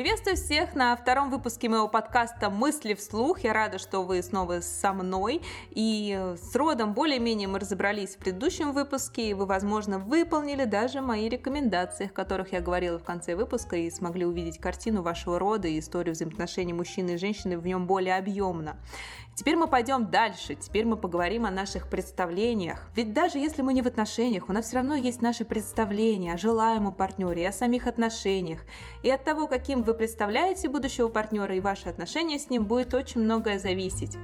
Приветствую всех на втором выпуске моего подкаста «Мысли вслух». Я рада, что вы снова со мной. И с родом более-менее мы разобрались в предыдущем выпуске, и вы, возможно, выполнили даже мои рекомендации, о которых я говорила в конце выпуска, и смогли увидеть картину вашего рода и историю взаимоотношений мужчины и женщины в нем более объемно. Теперь мы пойдем дальше, теперь мы поговорим о наших представлениях. Ведь даже если мы не в отношениях, у нас все равно есть наши представления о желаемом партнере, о самих отношениях. И от того, каким вы представляете будущего партнера и ваши отношения с ним, будет очень многое зависеть.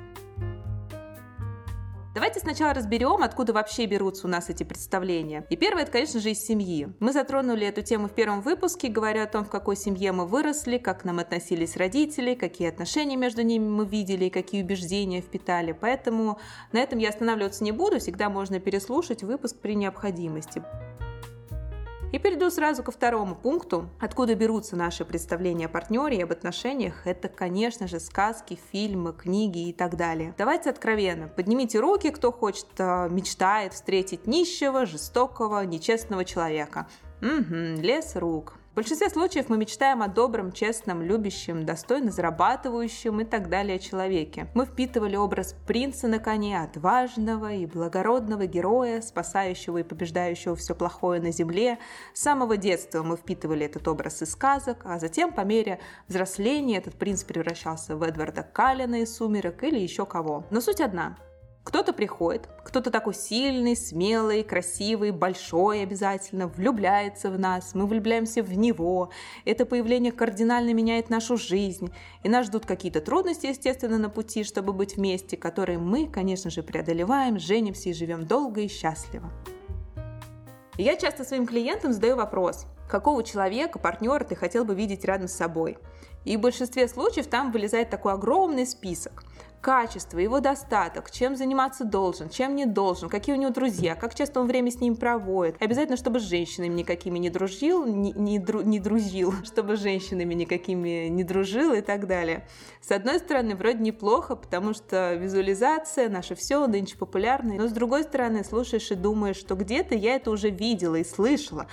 Давайте сначала разберем, откуда вообще берутся у нас эти представления. И первое, это, конечно же, из семьи. Мы затронули эту тему в первом выпуске, говоря о том, в какой семье мы выросли, как к нам относились родители, какие отношения между ними мы видели какие убеждения впитали. Поэтому на этом я останавливаться не буду, всегда можно переслушать выпуск при необходимости. И перейду сразу ко второму пункту. Откуда берутся наши представления о партнере и об отношениях? Это, конечно же, сказки, фильмы, книги и так далее. Давайте откровенно. Поднимите руки, кто хочет, а, мечтает встретить нищего, жестокого, нечестного человека. Угу, лес рук. В большинстве случаев мы мечтаем о добром, честном, любящем, достойно зарабатывающем и так далее человеке. Мы впитывали образ принца на коне, отважного и благородного героя, спасающего и побеждающего все плохое на земле. С самого детства мы впитывали этот образ из сказок, а затем по мере взросления этот принц превращался в Эдварда Каллина из «Сумерек» или еще кого. Но суть одна. Кто-то приходит, кто-то такой сильный, смелый, красивый, большой обязательно, влюбляется в нас, мы влюбляемся в него. Это появление кардинально меняет нашу жизнь. И нас ждут какие-то трудности, естественно, на пути, чтобы быть вместе, которые мы, конечно же, преодолеваем, женимся и живем долго и счастливо. я часто своим клиентам задаю вопрос, какого человека, партнера ты хотел бы видеть рядом с собой? И в большинстве случаев там вылезает такой огромный список качество, его достаток, чем заниматься должен, чем не должен, какие у него друзья, как часто он время с ним проводит. Обязательно, чтобы с женщинами никакими не дружил, не, не, дру, не дружил, чтобы с женщинами никакими не дружил и так далее. С одной стороны, вроде неплохо, потому что визуализация, наше все нынче популярное, но с другой стороны, слушаешь и думаешь, что где-то я это уже видела и слышала,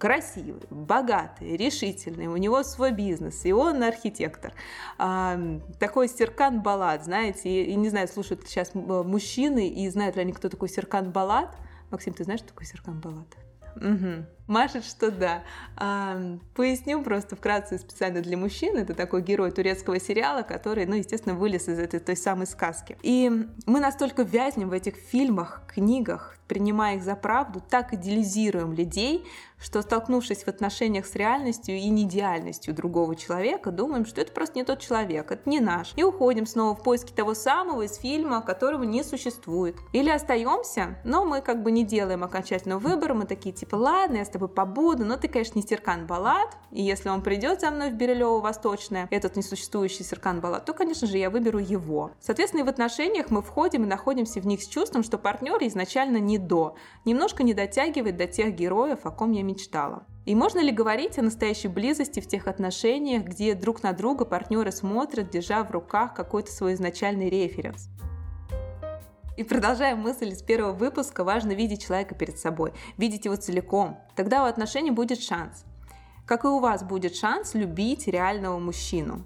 красивый, богатый, решительный, у него свой бизнес, и он архитектор. А, такой Серкан Балат, знаете, и, и не знаю, слушают сейчас мужчины, и знают ли они, кто такой Серкан Балат. Максим, ты знаешь, что такое Серкан Балат? Угу. Машет, что да. А, поясню просто вкратце специально для мужчин. Это такой герой турецкого сериала, который, ну, естественно, вылез из этой той самой сказки. И мы настолько вязнем в этих фильмах, книгах, принимая их за правду, так идеализируем людей, что, столкнувшись в отношениях с реальностью и неидеальностью другого человека, думаем, что это просто не тот человек, это не наш. И уходим снова в поиски того самого из фильма, которого не существует. Или остаемся, но мы как бы не делаем окончательного выбора, мы такие типа, ладно, я с тобой побуду, но ты, конечно, не Серкан Балат, и если он придет за мной в Бирюлево Восточное, этот несуществующий Серкан Балат, то, конечно же, я выберу его. Соответственно, и в отношениях мы входим и находимся в них с чувством, что партнер изначально не до, немножко не дотягивает до тех героев, о ком я мечтала. И можно ли говорить о настоящей близости в тех отношениях, где друг на друга партнеры смотрят, держа в руках какой-то свой изначальный референс? И продолжая мысль из первого выпуска, важно видеть человека перед собой, видеть его целиком. Тогда у отношений будет шанс. Как и у вас будет шанс любить реального мужчину.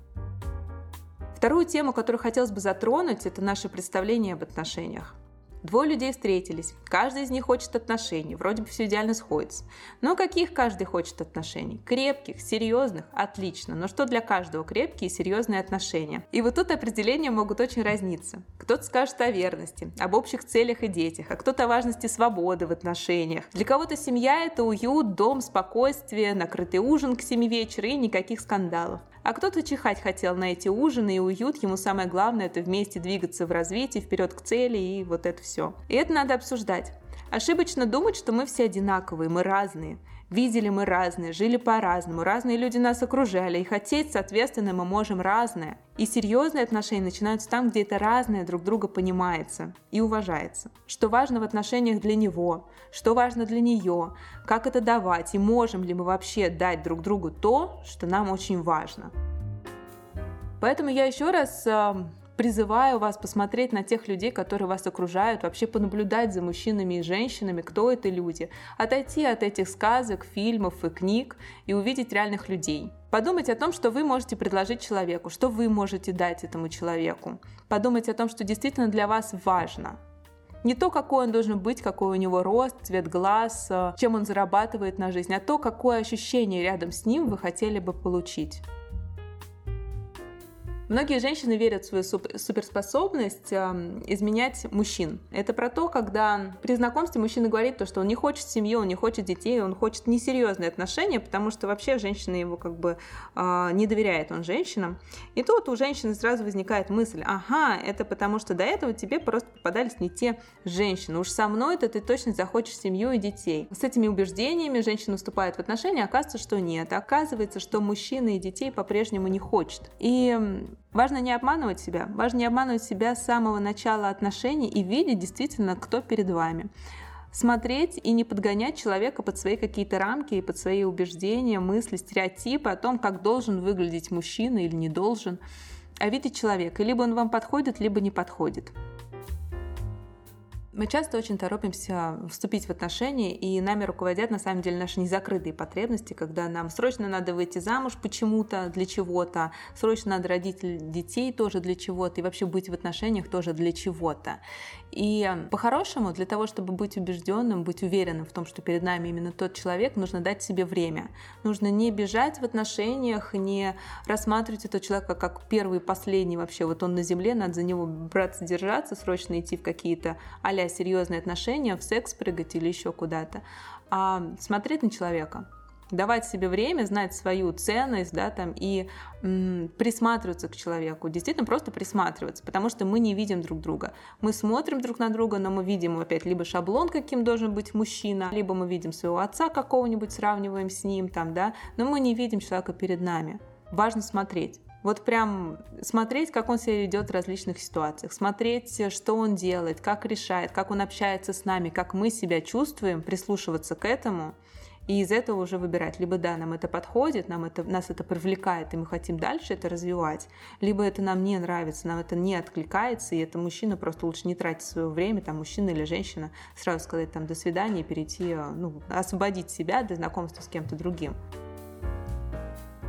Вторую тему, которую хотелось бы затронуть, это наше представление об отношениях. Двое людей встретились. Каждый из них хочет отношений. Вроде бы все идеально сходится. Но каких каждый хочет отношений? Крепких, серьезных? Отлично. Но что для каждого крепкие и серьезные отношения? И вот тут определения могут очень разниться. Кто-то скажет о верности, об общих целях и детях, а кто-то о важности свободы в отношениях. Для кого-то семья – это уют, дом, спокойствие, накрытый ужин к 7 вечера и никаких скандалов. А кто-то чихать хотел на эти ужины и уют, ему самое главное это вместе двигаться в развитии, вперед к цели и вот это все. И это надо обсуждать. Ошибочно думать, что мы все одинаковые, мы разные. Видели мы разные, жили по-разному, разные люди нас окружали, и хотеть, соответственно, мы можем разное. И серьезные отношения начинаются там, где это разное друг друга понимается и уважается. Что важно в отношениях для него, что важно для нее, как это давать, и можем ли мы вообще дать друг другу то, что нам очень важно. Поэтому я еще раз призываю вас посмотреть на тех людей, которые вас окружают, вообще понаблюдать за мужчинами и женщинами, кто это люди, отойти от этих сказок, фильмов и книг и увидеть реальных людей. Подумать о том, что вы можете предложить человеку, что вы можете дать этому человеку. Подумать о том, что действительно для вас важно. Не то, какой он должен быть, какой у него рост, цвет глаз, э, чем он зарабатывает на жизнь, а то, какое ощущение рядом с ним вы хотели бы получить. Многие женщины верят в свою суперспособность изменять мужчин. Это про то, когда при знакомстве мужчина говорит то, что он не хочет семью, он не хочет детей, он хочет несерьезные отношения, потому что вообще женщина его как бы э, не доверяет он женщинам. И тут у женщины сразу возникает мысль, ага, это потому что до этого тебе просто попадались не те женщины. Уж со мной-то ты точно захочешь семью и детей. С этими убеждениями женщина вступает в отношения, оказывается, что нет. Оказывается, что мужчина и детей по-прежнему не хочет. И Важно не обманывать себя, важно не обманывать себя с самого начала отношений и видеть действительно, кто перед вами. Смотреть и не подгонять человека под свои какие-то рамки и под свои убеждения, мысли, стереотипы о том, как должен выглядеть мужчина или не должен, а видеть человека. Либо он вам подходит, либо не подходит. Мы часто очень торопимся вступить в отношения, и нами руководят на самом деле наши незакрытые потребности, когда нам срочно надо выйти замуж почему-то, для чего-то, срочно надо родить детей тоже для чего-то, и вообще быть в отношениях тоже для чего-то. И по-хорошему, для того, чтобы быть убежденным, быть уверенным в том, что перед нами именно тот человек, нужно дать себе время. Нужно не бежать в отношениях, не рассматривать этого человека как первый и последний вообще. Вот он на земле, надо за него браться, держаться, срочно идти в какие-то а серьезные отношения, в секс прыгать или еще куда-то. А смотреть на человека, давать себе время, знать свою ценность, да, там, и м, присматриваться к человеку, действительно просто присматриваться, потому что мы не видим друг друга. Мы смотрим друг на друга, но мы видим опять либо шаблон, каким должен быть мужчина, либо мы видим своего отца какого-нибудь, сравниваем с ним, там, да, но мы не видим человека перед нами. Важно смотреть. Вот прям смотреть, как он себя ведет в различных ситуациях, смотреть, что он делает, как решает, как он общается с нами, как мы себя чувствуем, прислушиваться к этому – и из этого уже выбирать, либо да, нам это подходит, нам это, нас это привлекает, и мы хотим дальше это развивать, либо это нам не нравится, нам это не откликается, и это мужчина просто лучше не тратить свое время, там мужчина или женщина, сразу сказать там до свидания, перейти, э, ну, освободить себя для знакомства с кем-то другим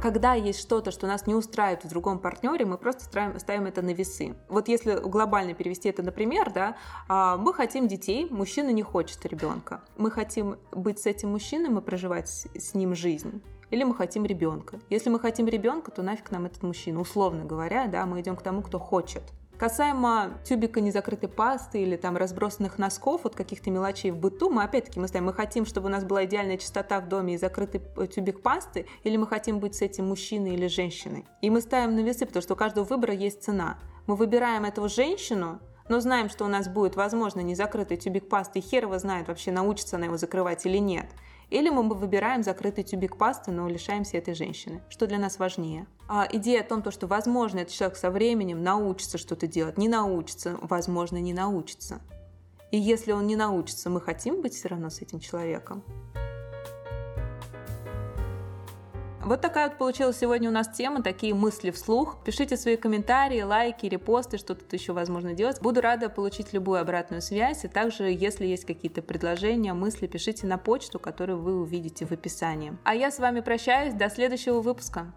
когда есть что-то, что нас не устраивает в другом партнере, мы просто ставим, ставим это на весы. Вот если глобально перевести это, например, да, а, мы хотим детей, мужчина не хочет ребенка. Мы хотим быть с этим мужчиной и проживать с ним жизнь или мы хотим ребенка. Если мы хотим ребенка, то нафиг нам этот мужчина, условно говоря, да, мы идем к тому, кто хочет. Касаемо тюбика незакрытой пасты или там разбросанных носков, вот каких-то мелочей в быту, мы опять-таки мы ставим, мы хотим, чтобы у нас была идеальная чистота в доме и закрытый э, тюбик пасты, или мы хотим быть с этим мужчиной или женщиной. И мы ставим на весы, потому что у каждого выбора есть цена. Мы выбираем эту женщину, но знаем, что у нас будет, возможно, незакрытый тюбик пасты, и хер его знает, вообще научится она его закрывать или нет. Или мы выбираем закрытый тюбик пасты, но лишаемся этой женщины. Что для нас важнее? А идея о том, то, что, возможно, этот человек со временем научится что-то делать, не научится, возможно, не научится. И если он не научится, мы хотим быть все равно с этим человеком. Вот такая вот получилась сегодня у нас тема, такие мысли вслух. Пишите свои комментарии, лайки, репосты, что тут еще возможно делать. Буду рада получить любую обратную связь. И также, если есть какие-то предложения, мысли, пишите на почту, которую вы увидите в описании. А я с вами прощаюсь. До следующего выпуска.